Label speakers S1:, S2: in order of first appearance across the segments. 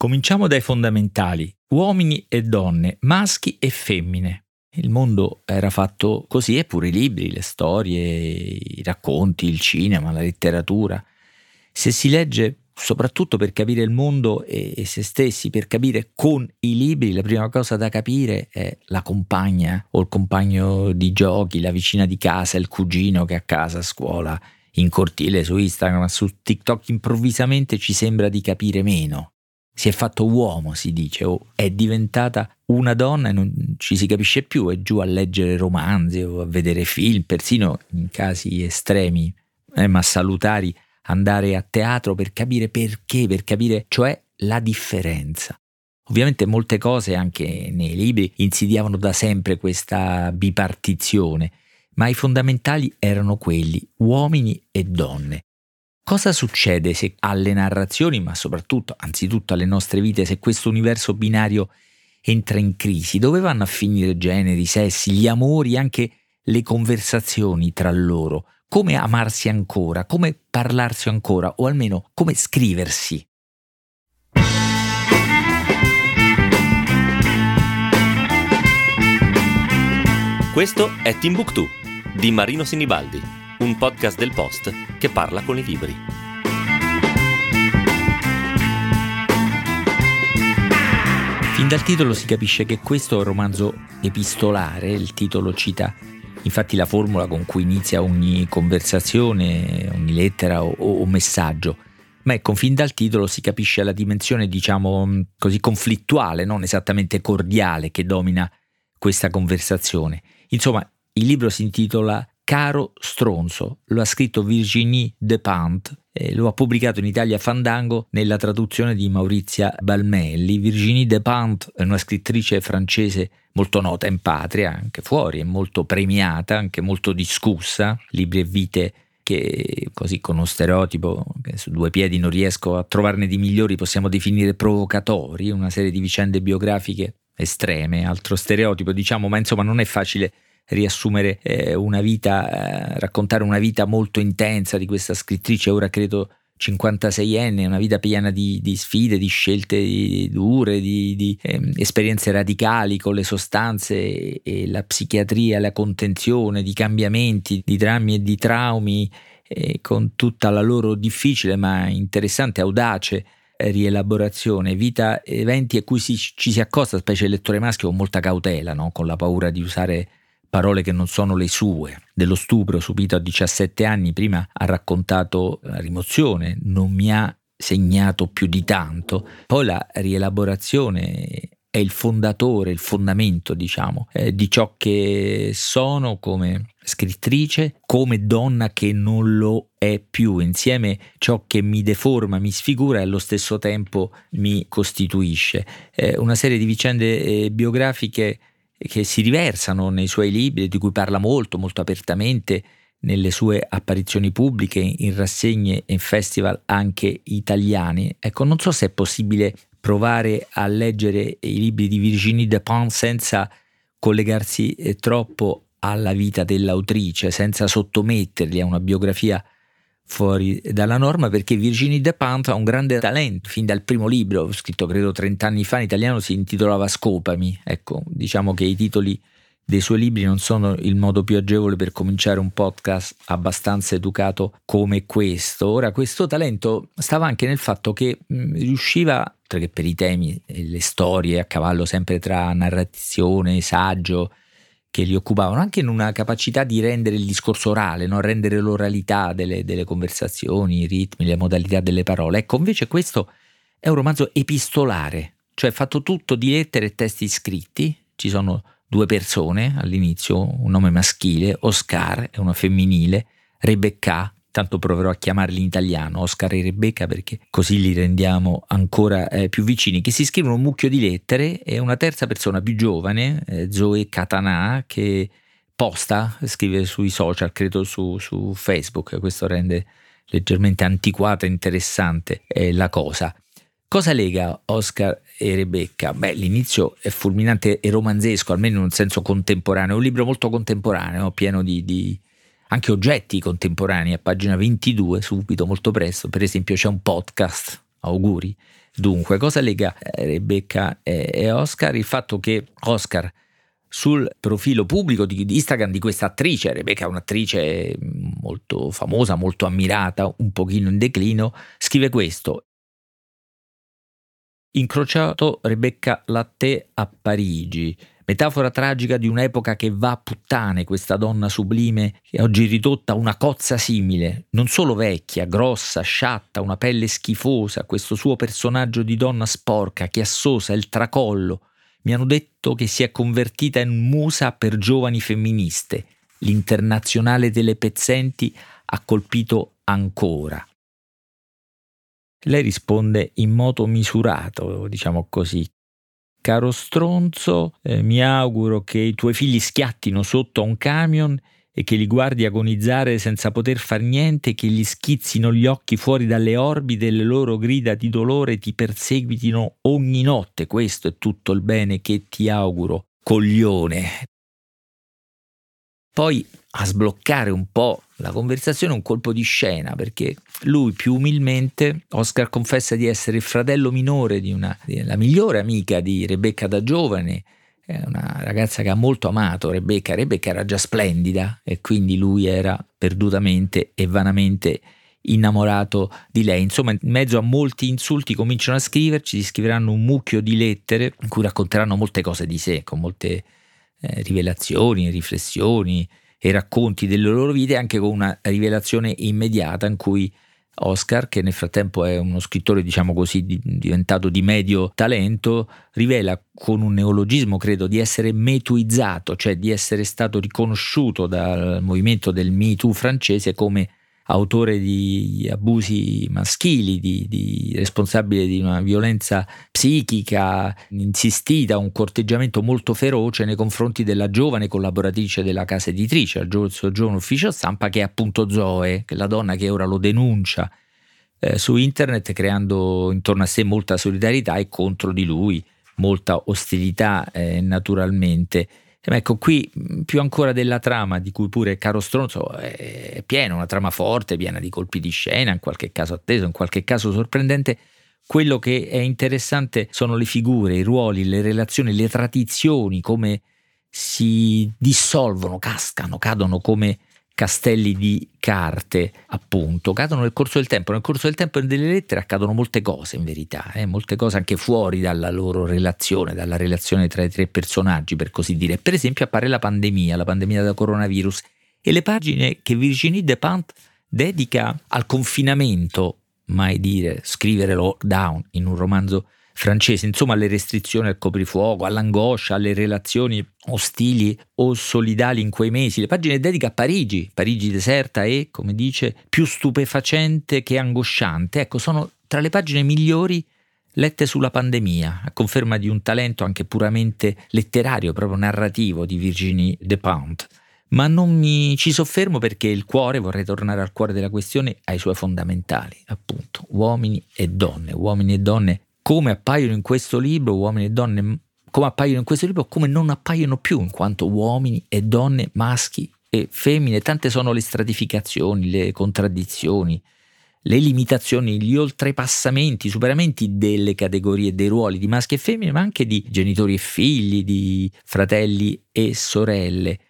S1: Cominciamo dai fondamentali, uomini e donne, maschi e femmine. Il mondo era fatto così, eppure i libri, le storie, i racconti, il cinema, la letteratura. Se si legge soprattutto per capire il mondo e, e, se stessi, per capire con i libri, la prima cosa da capire è la compagna o il compagno di giochi, la vicina di casa, il cugino che a casa, a scuola, in cortile, su Instagram, su TikTok, improvvisamente ci sembra di capire meno si è fatto uomo, si dice, o è diventata una donna e non ci si capisce più, è giù a leggere romanzi o a vedere film, persino in casi estremi, eh, ma salutari, andare a teatro per capire perché, per capire cioè la differenza. Ovviamente molte cose anche nei libri insidiavano da sempre questa bipartizione, ma i fondamentali erano quelli, uomini e donne. Cosa succede se alle narrazioni, ma soprattutto, anzitutto alle nostre vite, se questo universo binario entra in crisi? Dove vanno a finire generi, sessi, gli amori, anche le conversazioni tra loro? Come amarsi ancora? Come parlarsi ancora? O almeno come scriversi?
S2: Questo è Timbuktu di Marino Sinibaldi un podcast del Post che parla con i libri.
S1: Fin dal titolo si capisce che questo è un romanzo epistolare, il titolo cita infatti la formula con cui inizia ogni conversazione, ogni lettera o, o messaggio. Ma ecco, fin dal titolo si capisce la dimensione, diciamo così, conflittuale, non esattamente cordiale, che domina questa conversazione. Insomma, il libro si intitola Caro stronzo, lo ha scritto Virginie Despentes e lo ha pubblicato in Italia Fandango nella traduzione di Maurizia Balmelli. Virginie Despentes è una scrittrice francese molto nota in patria, anche fuori, è molto premiata, anche molto discussa, libri e vite che così con uno stereotipo che su due piedi non riesco a trovarne di migliori, possiamo definire provocatori, una serie di vicende biografiche estreme, altro stereotipo diciamo, ma insomma non è facile riassumere eh, una vita, eh, raccontare una vita molto intensa di questa scrittrice, ora credo 56enne, una vita piena di, di sfide, di scelte dure, di, di eh, esperienze radicali con le sostanze e, la psichiatria, la contenzione, di cambiamenti, di drammi e di traumi, eh, con tutta la loro difficile ma interessante, audace eh, rielaborazione, vita, eventi a cui si, ci si accosta, specie il lettore maschio, con molta cautela, no? con la paura di usare parole che non sono le sue, dello stupro subito a 17 anni, prima ha raccontato la rimozione, non mi ha segnato più di tanto, poi la rielaborazione è il fondatore, il fondamento, diciamo, eh, di ciò che sono come scrittrice, come donna che non lo è più, insieme ciò che mi deforma, mi sfigura e allo stesso tempo mi costituisce. Eh, una serie di vicende eh, biografiche che si riversano nei suoi libri, di cui parla molto, molto apertamente nelle sue apparizioni pubbliche, in rassegne e in festival anche italiani. Ecco, non so se è possibile provare a leggere i libri di Virginie Despentes senza collegarsi eh, troppo alla vita dell'autrice, senza sottometterli a una biografia fuori dalla norma perché Virginie Despentes ha un grande talento, fin dal primo libro, scritto credo 30 anni fa in italiano, si intitolava Scopami, ecco, diciamo che i titoli dei suoi libri non sono il modo più agevole per cominciare un podcast abbastanza educato come questo. Ora, questo talento stava anche nel fatto che mh, riusciva, oltre che per i temi e le storie a cavallo sempre tra narrazione, saggio, che li occupavano, anche in una capacità di rendere il discorso orale, no? rendere l'oralità delle, delle conversazioni, i ritmi, le modalità delle parole. Ecco, invece questo è un romanzo epistolare, cioè fatto tutto di lettere e testi scritti, ci sono due persone all'inizio, un nome maschile, Oscar e una femminile, Rebecca, tanto proverò a chiamarli in italiano, Oscar e Rebecca, perché così li rendiamo ancora eh, più vicini, che si scrivono un mucchio di lettere e una terza persona più giovane, eh, Zoe Katana, che posta, scrive sui social, credo su, su Facebook, questo rende leggermente antiquata e interessante eh, la cosa. Cosa lega Oscar e Rebecca? Beh, l'inizio è fulminante e romanzesco, almeno in un senso contemporaneo, è un libro molto contemporaneo, pieno di, di anche oggetti contemporanei a pagina 22, subito, molto presto. Per esempio c'è un podcast, auguri, Dunque, cosa lega eh, Rebecca e Oscar? Il fatto che Oscar sul profilo pubblico di Instagram di questa attrice, Rebecca è un'attrice molto famosa, molto ammirata, un pochino in declino, scrive questo. Incrociato Rebecca Latte a Parigi, metafora tragica di un'epoca che va a puttane questa donna sublime che oggi ridotta a una cozza simile, non solo vecchia, grossa, sciatta, una pelle schifosa, questo suo personaggio di donna sporca che assosa il tracollo, mi hanno detto che si è convertita in musa per giovani femministe. L'internazionale delle pezzenti ha colpito ancora. Lei risponde in modo misurato, diciamo così. Caro stronzo, eh, mi auguro che i tuoi figli schiattino sotto a un camion e che li guardi agonizzare senza poter far niente, che gli schizzino gli occhi fuori dalle orbite e le loro grida di dolore ti perseguitino ogni notte. Questo è tutto il bene che ti auguro, coglione. Poi a sbloccare un po' la conversazione un colpo di scena perché lui più umilmente Oscar confessa di essere il fratello minore di una la migliore amica di Rebecca da giovane una ragazza che ha molto amato Rebecca. Rebecca era già splendida e quindi lui era perdutamente e vanamente innamorato di lei. Insomma, in mezzo a molti insulti cominciano a scriverci, scriveranno un mucchio di lettere in cui racconteranno molte cose di sé, con molte eh, rivelazioni, riflessioni e racconti delle loro vite, anche con una rivelazione immediata in cui Oscar, che nel frattempo è uno scrittore, diciamo così, diventato di medio talento, rivela con un neologismo, credo, di essere metuizzato, cioè di essere stato riconosciuto dal movimento del Me Too francese come autore di abusi maschili, di, di, responsabile di una violenza psichica insistita, un corteggiamento molto feroce nei confronti della giovane collaboratrice della casa editrice, al suo giovane ufficio stampa, che è appunto Zoe, che è la donna che ora lo denuncia eh, su internet, creando intorno a sé molta solidarietà e contro di lui molta ostilità eh, naturalmente. Ecco, qui più ancora della trama, di cui pure Caro Stronzo è pieno, una trama forte, piena di colpi di scena, in qualche caso atteso, in qualche caso sorprendente, quello che è interessante sono le figure, i ruoli, le relazioni, le tradizioni, come si dissolvono, cascano, cadono come castelli di carte, appunto, cadono nel corso del tempo. Nel corso del tempo delle lettere accadono molte cose, in verità, eh? molte cose anche fuori dalla loro relazione, dalla relazione tra i tre personaggi, per così dire. Per esempio appare la pandemia, la pandemia da coronavirus, e le pagine che Virginie Despentes dedica al confinamento, mai dire scrivere lockdown in un romanzo francese, insomma alle restrizioni al coprifuoco, all'angoscia, alle relazioni ostili o solidali in quei mesi. Le pagine dedica a Parigi, Parigi deserta e, come dice, più stupefacente che angosciante. Ecco, sono tra le pagine migliori lette sulla pandemia, a conferma di un talento anche puramente letterario, proprio narrativo di Virginie Despentes. Ma non mi ci soffermo perché il cuore, vorrei tornare al cuore della questione, ha i suoi fondamentali, appunto, uomini e donne, uomini e donne come appaiono in questo libro uomini e donne, come appaiono in questo libro, come non appaiono più, in quanto uomini e donne, maschi e femmine, tante sono le stratificazioni, le contraddizioni, le limitazioni, gli oltrepassamenti, i superamenti delle categorie dei ruoli di maschi e femmine, ma anche di genitori e figli, di fratelli e sorelle.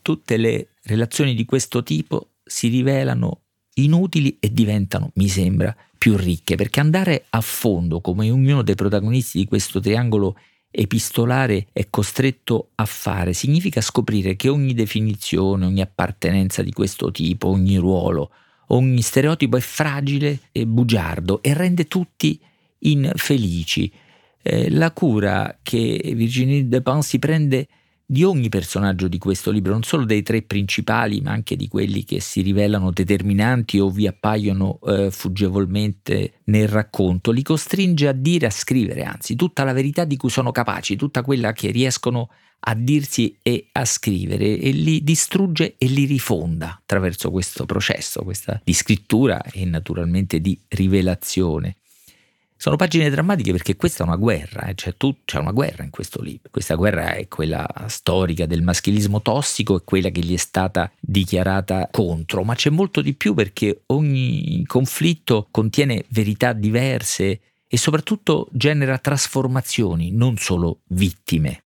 S1: Tutte le relazioni di questo tipo si rivelano inutili e diventano, mi sembra, più ricche, perché andare a fondo, come ognuno dei protagonisti di questo triangolo epistolare è costretto a fare, significa scoprire che ogni definizione, ogni appartenenza di questo tipo, ogni ruolo, ogni stereotipo è fragile e bugiardo e rende tutti infelici. Eh, la cura che Virginie Despentes si prende di ogni personaggio di questo libro, non solo dei tre principali, ma anche di quelli che si rivelano determinanti o vi appaiono eh, fuggevolmente nel racconto, li costringe a dire, a scrivere, anzi, tutta la verità di cui sono capaci, tutta quella che riescono a dirsi e a scrivere e li distrugge e li rifonda attraverso questo processo, questa di scrittura e naturalmente di rivelazione. Sono pagine drammatiche perché questa è una guerra, eh? c'è, tu, c'è, una guerra in questo libro. Questa guerra è quella storica del maschilismo tossico, è quella che gli è stata dichiarata contro, ma c'è molto di più perché ogni conflitto contiene verità diverse e e soprattutto genera trasformazioni, non solo vittime.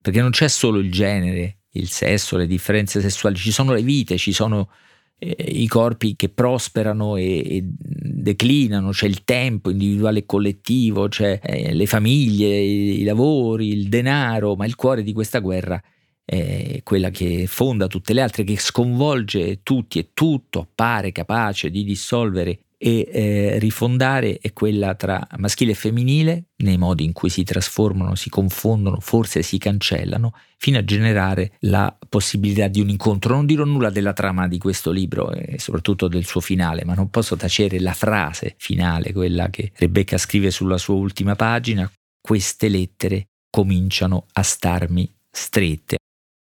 S1: Perché non c'è solo il genere, il sesso, le differenze sessuali, ci sono le vite, ci sono i corpi che prosperano e, e, declinano, c'è il tempo individuale e collettivo, c'è eh, le famiglie, i, i lavori, il denaro, ma il cuore di questa guerra è quella che fonda tutte le altre, che sconvolge tutti e tutto, appare capace di dissolvere e eh, rifondare è quella tra maschile e femminile, nei modi in cui si trasformano, si confondono, forse si cancellano, fino a generare la possibilità di un incontro. Non dirò nulla della trama di questo libro e soprattutto del suo finale, ma non posso tacere la frase finale, quella che Rebecca scrive sulla sua ultima pagina, queste lettere cominciano a starmi strette.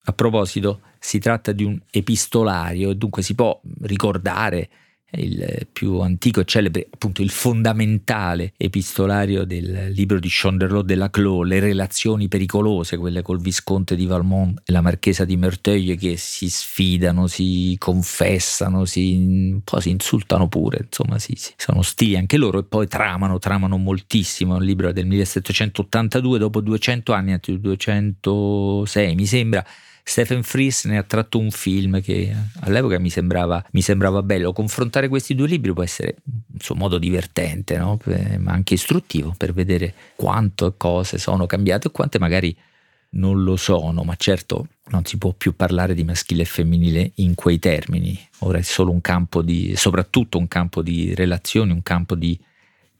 S1: A proposito, si tratta di un epistolario e dunque si può ricordare il più antico e celebre, appunto il fondamentale epistolario del libro di Chanderlot della Clos, le relazioni pericolose, quelle col visconte di Valmont e la marchesa di Merteuil che si sfidano, si confessano, si, un si insultano pure, insomma sì, sì, sono stili anche loro e poi tramano, tramano moltissimo, è un libro del 1782, dopo 200 anni, anzi 206 mi sembra, Stephen Fries ne ha tratto un film che all'epoca mi sembrava, mi sembrava bello. Confrontare questi due libri può essere un suo modo divertente, no? ma anche istruttivo per vedere quante cose sono cambiate e quante magari non lo sono, ma certo non si può più parlare di maschile e femminile in quei termini. Ora è solo un campo di, soprattutto un campo di relazioni, un campo di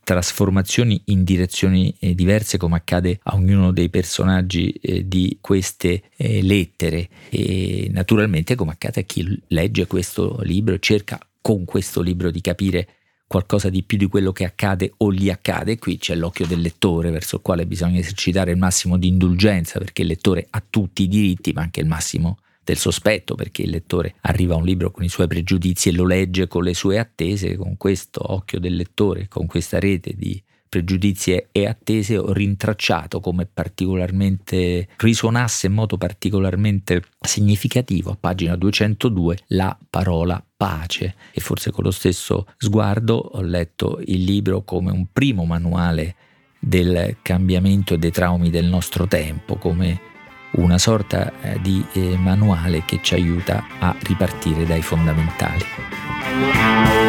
S1: trasformazioni in direzioni eh, diverse come accade a ognuno dei personaggi eh, di queste eh, lettere. E naturalmente come accade a chi legge questo libro e cerca con questo libro di capire qualcosa di più di quello che accade o gli accade, qui c'è l'occhio del lettore verso il quale bisogna esercitare il massimo di indulgenza perché il lettore ha tutti i diritti ma anche il massimo del sospetto, perché il lettore arriva a un libro con i suoi pregiudizi e lo legge con le sue attese, con questo occhio del lettore, con questa rete di pregiudizi e attese ho rintracciato come particolarmente risuonasse in modo particolarmente significativo a pagina 202 la parola pace. E forse con lo stesso sguardo ho letto il libro come un primo manuale del cambiamento e dei traumi del nostro tempo, come una sorta eh, di eh, manuale che ci aiuta a ripartire dai fondamentali.